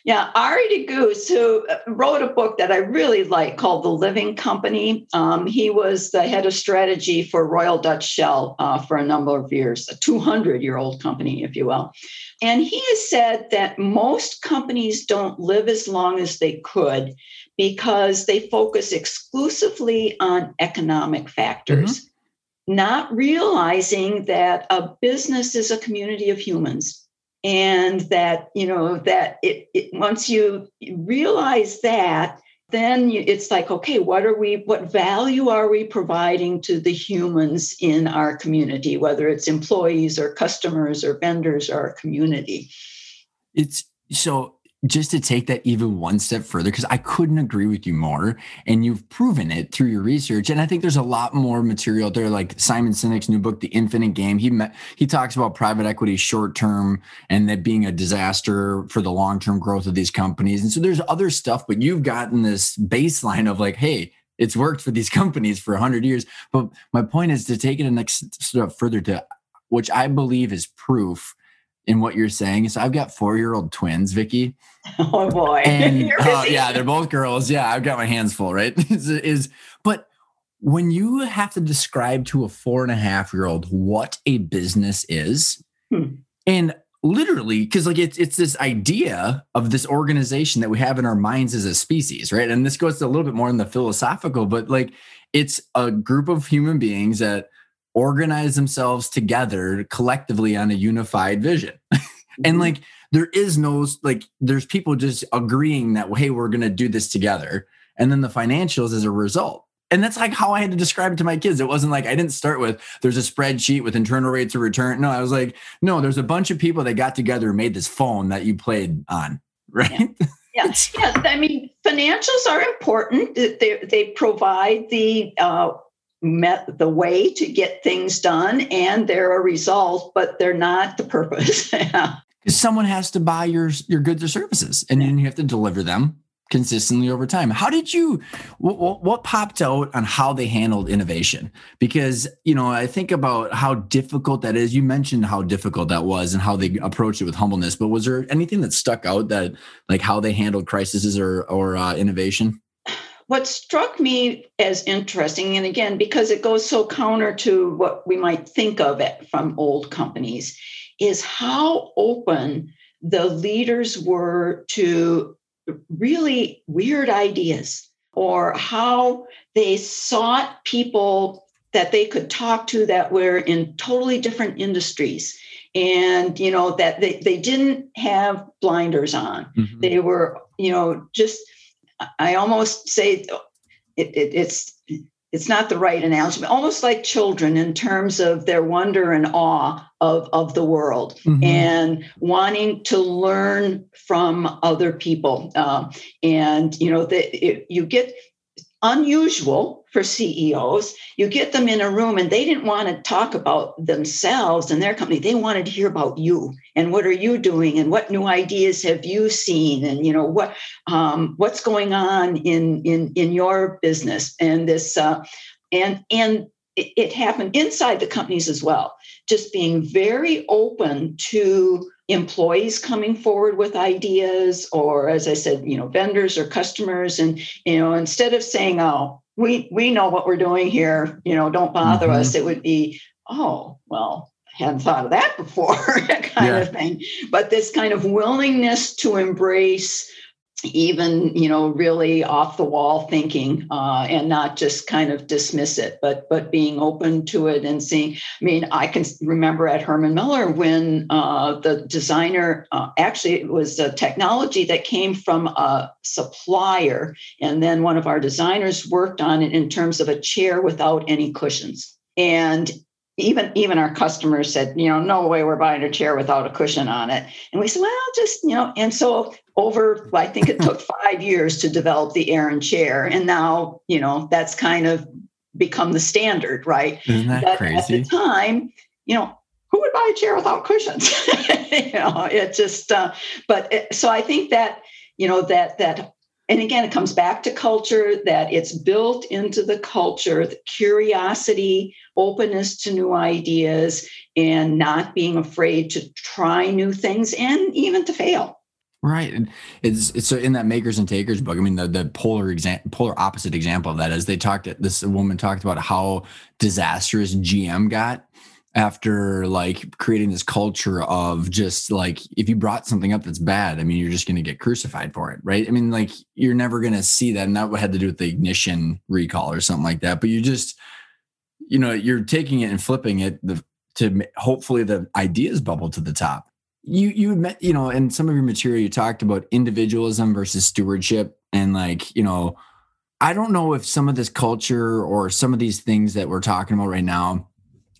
Yeah, Arie de Geus, who uh, wrote a book that I really like called The Living Company. Um, he was the head of strategy for Royal Dutch Shell uh, for a number of years, a 200 year old company, if you will. And he has said that most companies don't live as long as they could because they focus exclusively on economic factors, mm-hmm. not realizing that a business is a community of humans and that you know that it, it once you realize that then you, it's like okay what are we what value are we providing to the humans in our community whether it's employees or customers or vendors or our community? It's so just to take that even one step further, because I couldn't agree with you more. And you've proven it through your research. And I think there's a lot more material there, like Simon Sinek's new book, The Infinite Game. He met, he talks about private equity short term and that being a disaster for the long term growth of these companies. And so there's other stuff, but you've gotten this baseline of like, hey, it's worked for these companies for 100 years. But my point is to take it a next step further to which I believe is proof in what you're saying. So I've got four year old twins, Vicki. Oh boy. And uh, yeah, they're both girls. Yeah, I've got my hands full, right? is, is but when you have to describe to a four and a half year old what a business is, hmm. and literally because like it's it's this idea of this organization that we have in our minds as a species right and this goes a little bit more in the philosophical but like it's a group of human beings that organize themselves together collectively on a unified vision mm-hmm. and like there is no like there's people just agreeing that hey we're going to do this together and then the financials as a result and that's like how I had to describe it to my kids. It wasn't like I didn't start with there's a spreadsheet with internal rates of return. No, I was like, no, there's a bunch of people that got together and made this phone that you played on, right? Yeah. yeah. I mean, financials are important. They, they provide the uh, met the way to get things done, and they're a result, but they're not the purpose. Because someone has to buy your your goods or services, and then you have to deliver them consistently over time. How did you what, what, popped out on how they handled innovation? Because, you know, I think about how difficult that is. You mentioned how difficult that was and how they approached it with humbleness, but was there anything that stuck out that like how they handled crises or or uh, innovation? What struck me as interesting, and again, because it goes so counter to what we might think of it from old companies, is how open the leaders were to really weird ideas or how they sought people that they could talk to that were in totally different industries and you know that they, they didn't have blinders on mm-hmm. they were you know just i almost say it, it, it's it's not the right analogy, but almost like children in terms of their wonder and awe of, of the world mm-hmm. and wanting to learn from other people. Uh, and, you know, that you get unusual for CEOs. You get them in a room and they didn't want to talk about themselves and their company. They wanted to hear about you and what are you doing and what new ideas have you seen and you know what um, what's going on in in in your business and this uh, and and it, it happened inside the companies as well. Just being very open to employees coming forward with ideas or as i said you know vendors or customers and you know instead of saying oh we we know what we're doing here you know don't bother mm-hmm. us it would be oh well I hadn't thought of that before kind yeah. of thing but this kind of willingness to embrace even you know really off the wall thinking uh, and not just kind of dismiss it but but being open to it and seeing i mean i can remember at herman miller when uh, the designer uh, actually it was a technology that came from a supplier and then one of our designers worked on it in terms of a chair without any cushions and even even our customers said, you know, no way we're buying a chair without a cushion on it. And we said, well, just you know, and so over, I think it took five years to develop the Aeron chair, and now you know that's kind of become the standard, right? Isn't that but crazy? At the time, you know, who would buy a chair without cushions? you know, it just. Uh, but it, so I think that you know that that and again it comes back to culture that it's built into the culture the curiosity openness to new ideas and not being afraid to try new things and even to fail Right. And it's, it's so in that makers and takers book. I mean, the, the polar example, polar opposite example of that is they talked, this woman talked about how disastrous GM got after like creating this culture of just like, if you brought something up that's bad, I mean, you're just going to get crucified for it. Right. I mean, like you're never going to see that. And that had to do with the ignition recall or something like that. But you just, you know, you're taking it and flipping it the, to hopefully the ideas bubble to the top you you met you know in some of your material you talked about individualism versus stewardship and like you know i don't know if some of this culture or some of these things that we're talking about right now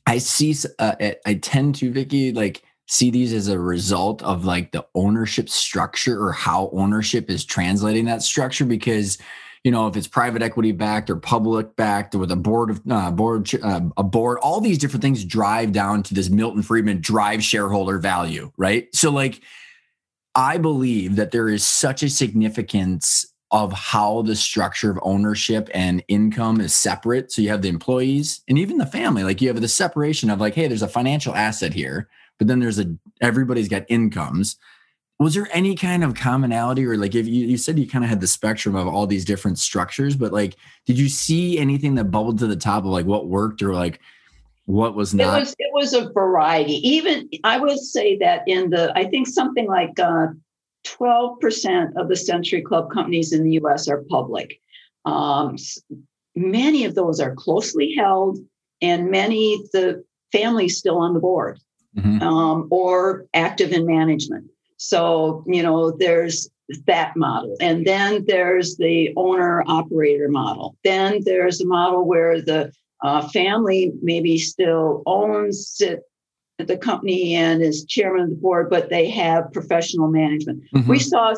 i see uh, i tend to vicki like see these as a result of like the ownership structure or how ownership is translating that structure because you know if it's private equity backed or public backed or with a board of uh, board uh, a board all these different things drive down to this milton friedman drive shareholder value right so like i believe that there is such a significance of how the structure of ownership and income is separate. So you have the employees and even the family. Like you have the separation of like, hey, there's a financial asset here, but then there's a everybody's got incomes. Was there any kind of commonality or like if you, you said you kind of had the spectrum of all these different structures, but like did you see anything that bubbled to the top of like what worked or like what was not? It was it was a variety. Even I would say that in the I think something like uh, 12% of the Century Club companies in the US are public. Um, many of those are closely held, and many the families still on the board mm-hmm. um, or active in management. So, you know, there's that model. And then there's the owner operator model. Then there's a model where the uh, family maybe still owns it the company and is chairman of the board, but they have professional management. Mm-hmm. We saw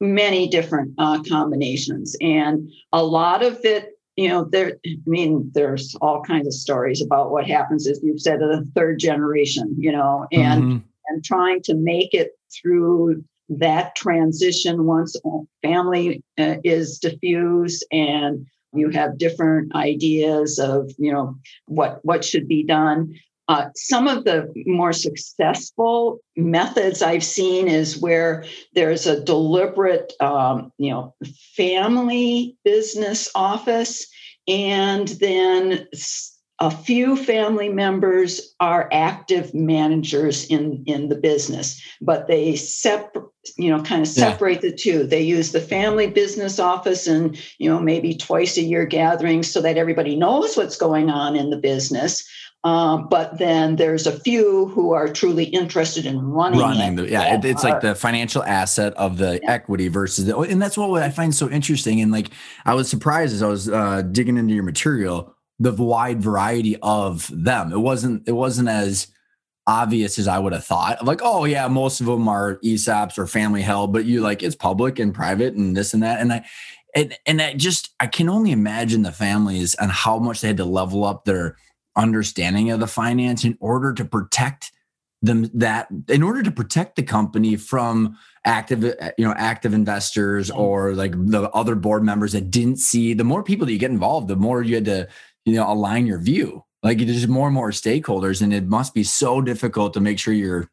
many different uh, combinations, and a lot of it, you know, there. I mean, there's all kinds of stories about what happens, as you've said, of the third generation, you know, and mm-hmm. and trying to make it through that transition once family uh, is diffused and you have different ideas of you know what what should be done. Uh, some of the more successful methods I've seen is where there's a deliberate, um, you know, family business office, and then a few family members are active managers in in the business, but they separate, you know, kind of separate yeah. the two. They use the family business office and you know maybe twice a year gatherings so that everybody knows what's going on in the business um, but then there's a few who are truly interested in running. Running, the, yeah, it, it's like the financial asset of the yeah. equity versus the, and that's what I find so interesting. And like, I was surprised as I was uh, digging into your material, the wide variety of them. It wasn't, it wasn't as obvious as I would have thought. Like, oh yeah, most of them are ESOPs or family held, but you like it's public and private and this and that. And I, and and I just I can only imagine the families and how much they had to level up their understanding of the finance in order to protect them that in order to protect the company from active you know active investors mm-hmm. or like the other board members that didn't see the more people that you get involved the more you had to you know align your view like there's more and more stakeholders and it must be so difficult to make sure you're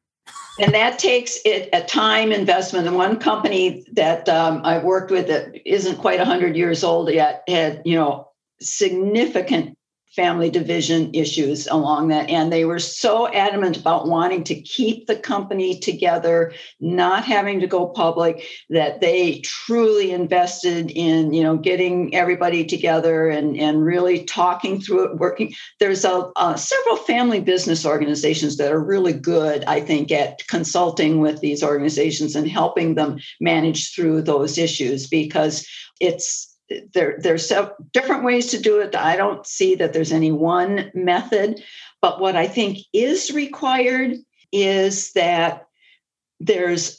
and that takes it a time investment. And one company that um, I worked with that isn't quite 100 years old yet had, you know, significant family division issues along that. And they were so adamant about wanting to keep the company together not having to go public that they truly invested in you know getting everybody together and and really talking through it working. There's a, uh, several family business organizations that are really good i think at consulting with these organizations and helping them manage through those issues because it's there, there's different ways to do it. I don't see that there's any one method, but what I think is required is that there's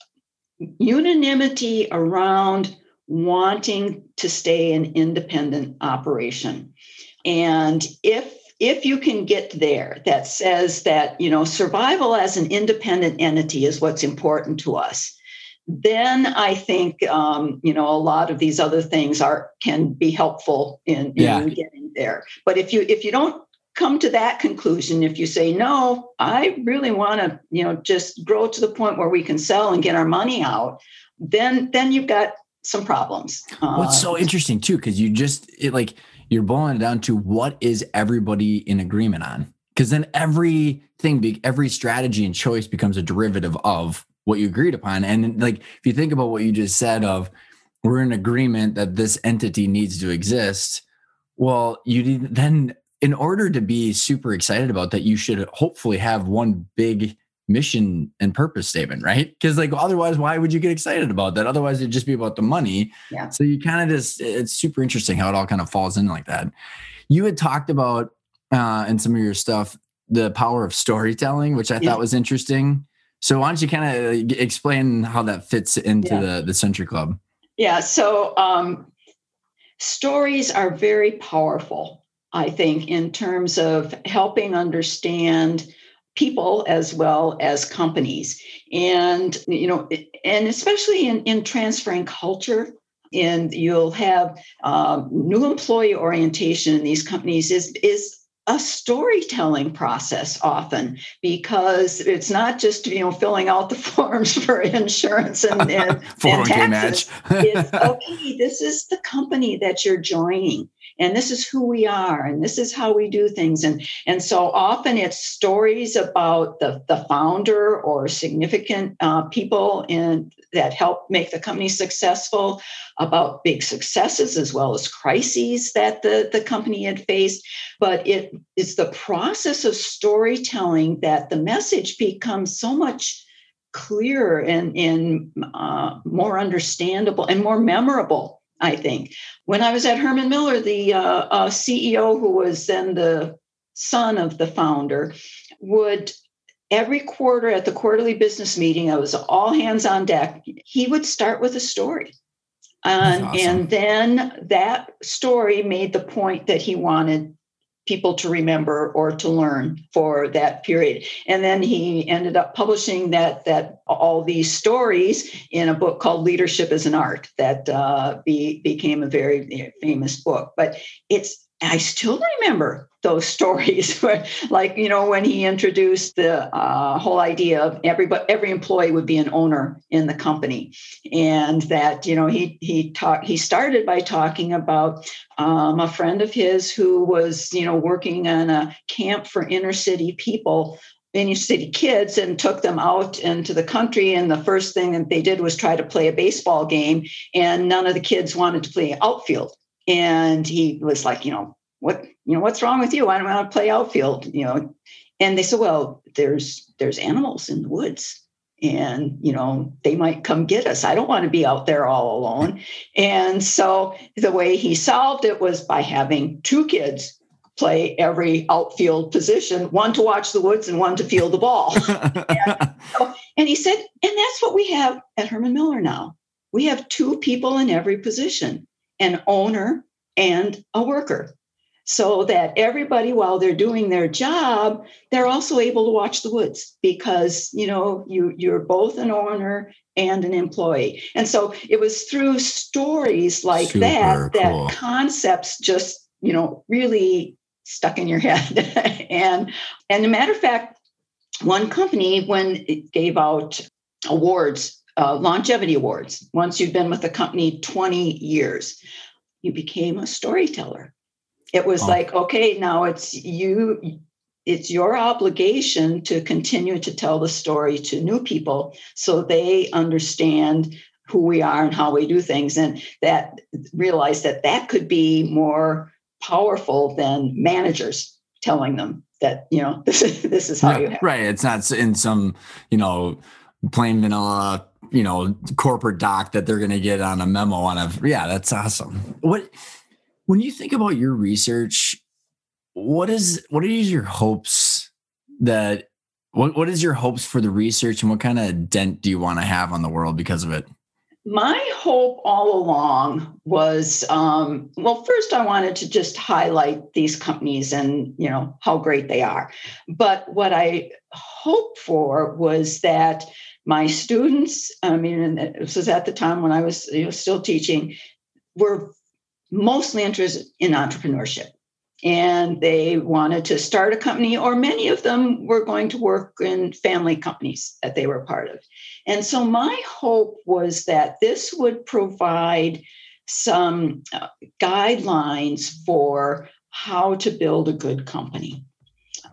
unanimity around wanting to stay an independent operation. And if if you can get there that says that you know survival as an independent entity is what's important to us then I think um, you know a lot of these other things are can be helpful in, in yeah. getting there. But if you if you don't come to that conclusion, if you say no, I really want to you know just grow to the point where we can sell and get our money out, then then you've got some problems. What's so uh, interesting too, because you just it like you're boiling it down to what is everybody in agreement on because then everything every strategy and choice becomes a derivative of what you agreed upon. And like if you think about what you just said of we're in agreement that this entity needs to exist, well, you then in order to be super excited about that, you should hopefully have one big mission and purpose statement, right? Because like otherwise, why would you get excited about that? Otherwise, it'd just be about the money. Yeah. So you kind of just it's super interesting how it all kind of falls in like that. You had talked about uh in some of your stuff the power of storytelling, which I yeah. thought was interesting. So why don't you kind of explain how that fits into yeah. the the Century Club? Yeah. So um, stories are very powerful. I think in terms of helping understand people as well as companies and you know and especially in, in transferring culture and you'll have um, new employee orientation in these companies is is a storytelling process often because it's not just you know filling out the forms for insurance and, and, and taxes. it's okay this is the company that you're joining and this is who we are and this is how we do things. And and so often it's stories about the the founder or significant uh, people in that help make the company successful about big successes as well as crises that the the company had faced. But it is the process of storytelling that the message becomes so much clearer and, and uh, more understandable and more memorable I think. When I was at Herman Miller, the uh, uh, CEO, who was then the son of the founder, would every quarter at the quarterly business meeting, it was all hands on deck, he would start with a story. awesome. And then that story made the point that he wanted people to remember or to learn for that period. And then he ended up publishing that that all these stories in a book called leadership as an art that uh, be, became a very famous book. But it's I still remember those stories like, you know, when he introduced the uh, whole idea of every every employee would be an owner in the company, and that you know he he talked he started by talking about um, a friend of his who was you know working on a camp for inner city people inner city kids and took them out into the country. And the first thing that they did was try to play a baseball game. And none of the kids wanted to play outfield and he was like, you know, what, you know, what's wrong with you? I don't want to play outfield, you know. And they said, well, there's there's animals in the woods and you know they might come get us. I don't want to be out there all alone. And so the way he solved it was by having two kids play every outfield position one to watch the woods and one to field the ball. And, so, and he said and that's what we have at herman miller now. We have two people in every position an owner and a worker. So that everybody while they're doing their job they're also able to watch the woods because you know you you're both an owner and an employee. And so it was through stories like Super that cool. that concepts just you know really stuck in your head. And and a matter of fact one company when it gave out awards uh, longevity awards. Once you've been with the company 20 years, you became a storyteller. It was oh. like, okay, now it's you, it's your obligation to continue to tell the story to new people so they understand who we are and how we do things and that realize that that could be more powerful than managers telling them that you know this is this is how right, you have. right it's not in some you know plain vanilla you know corporate doc that they're going to get on a memo on a yeah that's awesome. What when you think about your research what is what are your hopes that what what is your hopes for the research and what kind of dent do you want to have on the world because of it? My hope all along was um, well first i wanted to just highlight these companies and you know how great they are. But what i hoped for was that my students, I mean, this was at the time when I was you know, still teaching, were mostly interested in entrepreneurship. And they wanted to start a company, or many of them were going to work in family companies that they were part of. And so my hope was that this would provide some uh, guidelines for how to build a good company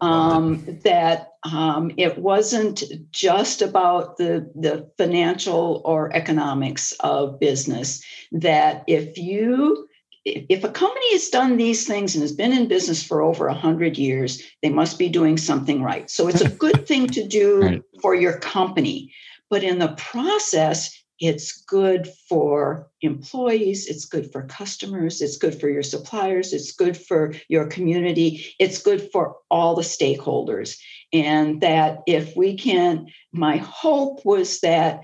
um, that um, it wasn't just about the, the financial or economics of business, that if you if a company has done these things and has been in business for over 100 years, they must be doing something right. So it's a good thing to do right. for your company. But in the process, it's good for employees, it's good for customers, it's good for your suppliers, it's good for your community, it's good for all the stakeholders. And that if we can, my hope was that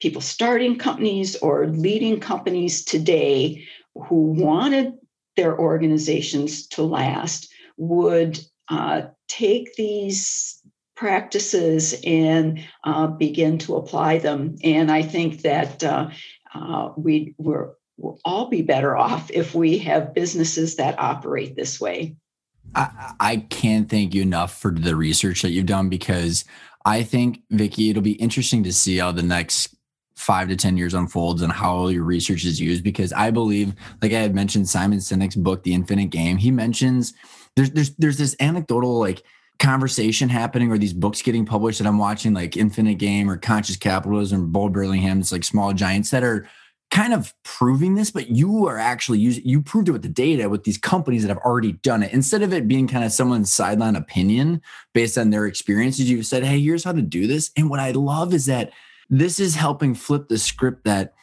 people starting companies or leading companies today who wanted their organizations to last would uh, take these practices and uh, begin to apply them. And I think that uh, uh, we were we'll all be better off if we have businesses that operate this way. I, I can't thank you enough for the research that you've done because I think, Vicki, it'll be interesting to see how the next five to 10 years unfolds and how your research is used. Because I believe, like I had mentioned, Simon Sinek's book, The Infinite Game, he mentions there's, there's, there's this anecdotal, like, conversation happening or these books getting published that I'm watching, like Infinite Game or Conscious Capitalism, Bo Burlingham's like Small Giants that are kind of proving this, but you are actually using you proved it with the data with these companies that have already done it. Instead of it being kind of someone's sideline opinion based on their experiences, you've said, Hey, here's how to do this. And what I love is that this is helping flip the script that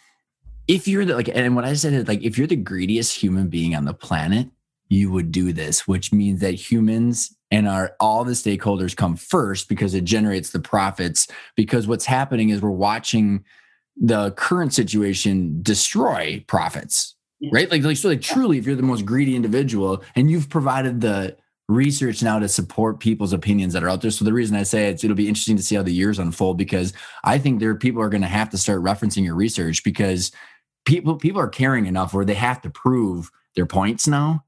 if you're the like, and what I said is like, if you're the greediest human being on the planet, you would do this, which means that humans and our all the stakeholders come first because it generates the profits. Because what's happening is we're watching the current situation destroy profits, yeah. right? Like, like so, like truly, if you're the most greedy individual and you've provided the research now to support people's opinions that are out there. So the reason I say it's it'll be interesting to see how the years unfold because I think there are people are going to have to start referencing your research because people people are caring enough where they have to prove their points now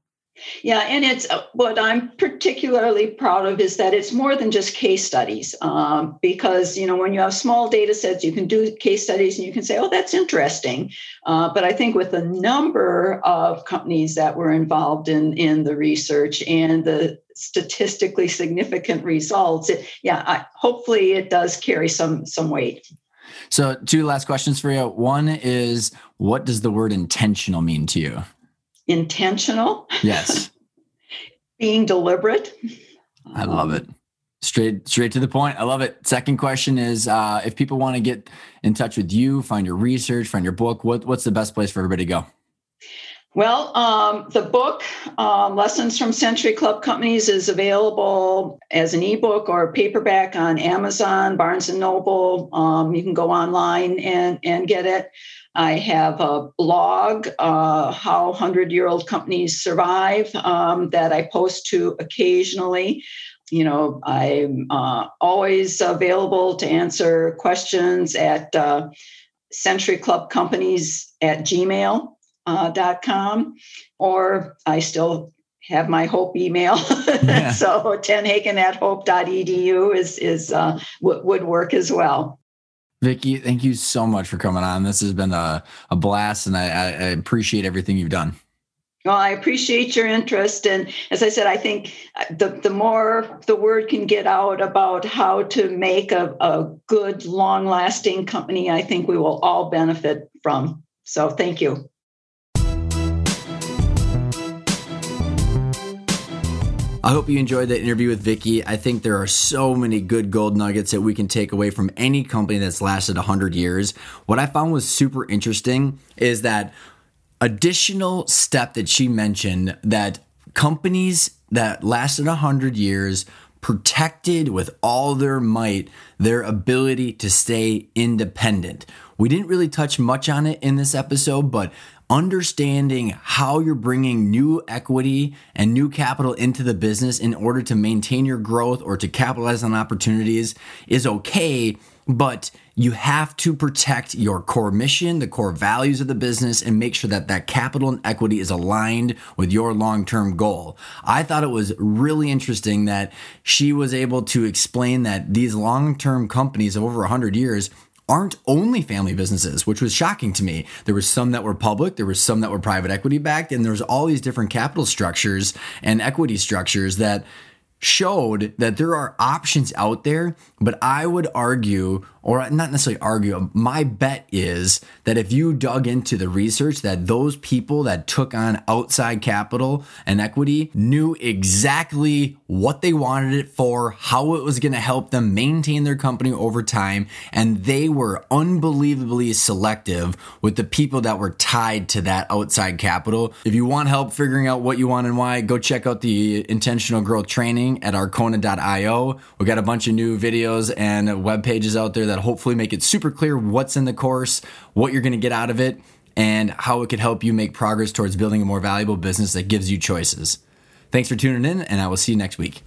yeah, and it's uh, what I'm particularly proud of is that it's more than just case studies. Um, because you know, when you have small data sets, you can do case studies and you can say, "Oh, that's interesting." Uh, but I think with the number of companies that were involved in in the research and the statistically significant results, it, yeah, I, hopefully it does carry some some weight. So, two last questions for you. One is, what does the word intentional mean to you? Intentional. Yes. being deliberate. I love it. Straight straight to the point. I love it. Second question is uh, if people want to get in touch with you, find your research, find your book, what, what's the best place for everybody to go? Well, um, the book, um, Lessons from Century Club Companies, is available as an ebook or paperback on Amazon, Barnes and Noble. Um, you can go online and, and get it. I have a blog, uh, How 100 Year Old Companies Survive, um, that I post to occasionally. You know, I'm uh, always available to answer questions at uh, Century Club Companies at gmail.com, uh, or I still have my hope email yeah. so tenhaken at hope.edu is is uh, would work as well Vicki, thank you so much for coming on. This has been a, a blast, and I, I appreciate everything you've done. Well, I appreciate your interest. And as I said, I think uh, the, the more the word can get out about how to make a, a good, long lasting company, I think we will all benefit from. So thank you. I hope you enjoyed that interview with Vicki. I think there are so many good gold nuggets that we can take away from any company that's lasted 100 years. What I found was super interesting is that additional step that she mentioned that companies that lasted 100 years protected with all their might their ability to stay independent. We didn't really touch much on it in this episode, but understanding how you're bringing new equity and new capital into the business in order to maintain your growth or to capitalize on opportunities is okay, but you have to protect your core mission, the core values of the business, and make sure that that capital and equity is aligned with your long term goal. I thought it was really interesting that she was able to explain that these long term companies of over 100 years aren't only family businesses, which was shocking to me. There were some that were public, there were some that were private equity backed, and there's all these different capital structures and equity structures that showed that there are options out there, but I would argue, or not necessarily argue, my bet is that if you dug into the research, that those people that took on outside capital and equity knew exactly what they wanted it for, how it was going to help them maintain their company over time, and they were unbelievably selective with the people that were tied to that outside capital. If you want help figuring out what you want and why, go check out the intentional growth training at arkona.io. We got a bunch of new videos and web pages out there that hopefully make it super clear what's in the course, what you're going to get out of it, and how it could help you make progress towards building a more valuable business that gives you choices. Thanks for tuning in, and I will see you next week.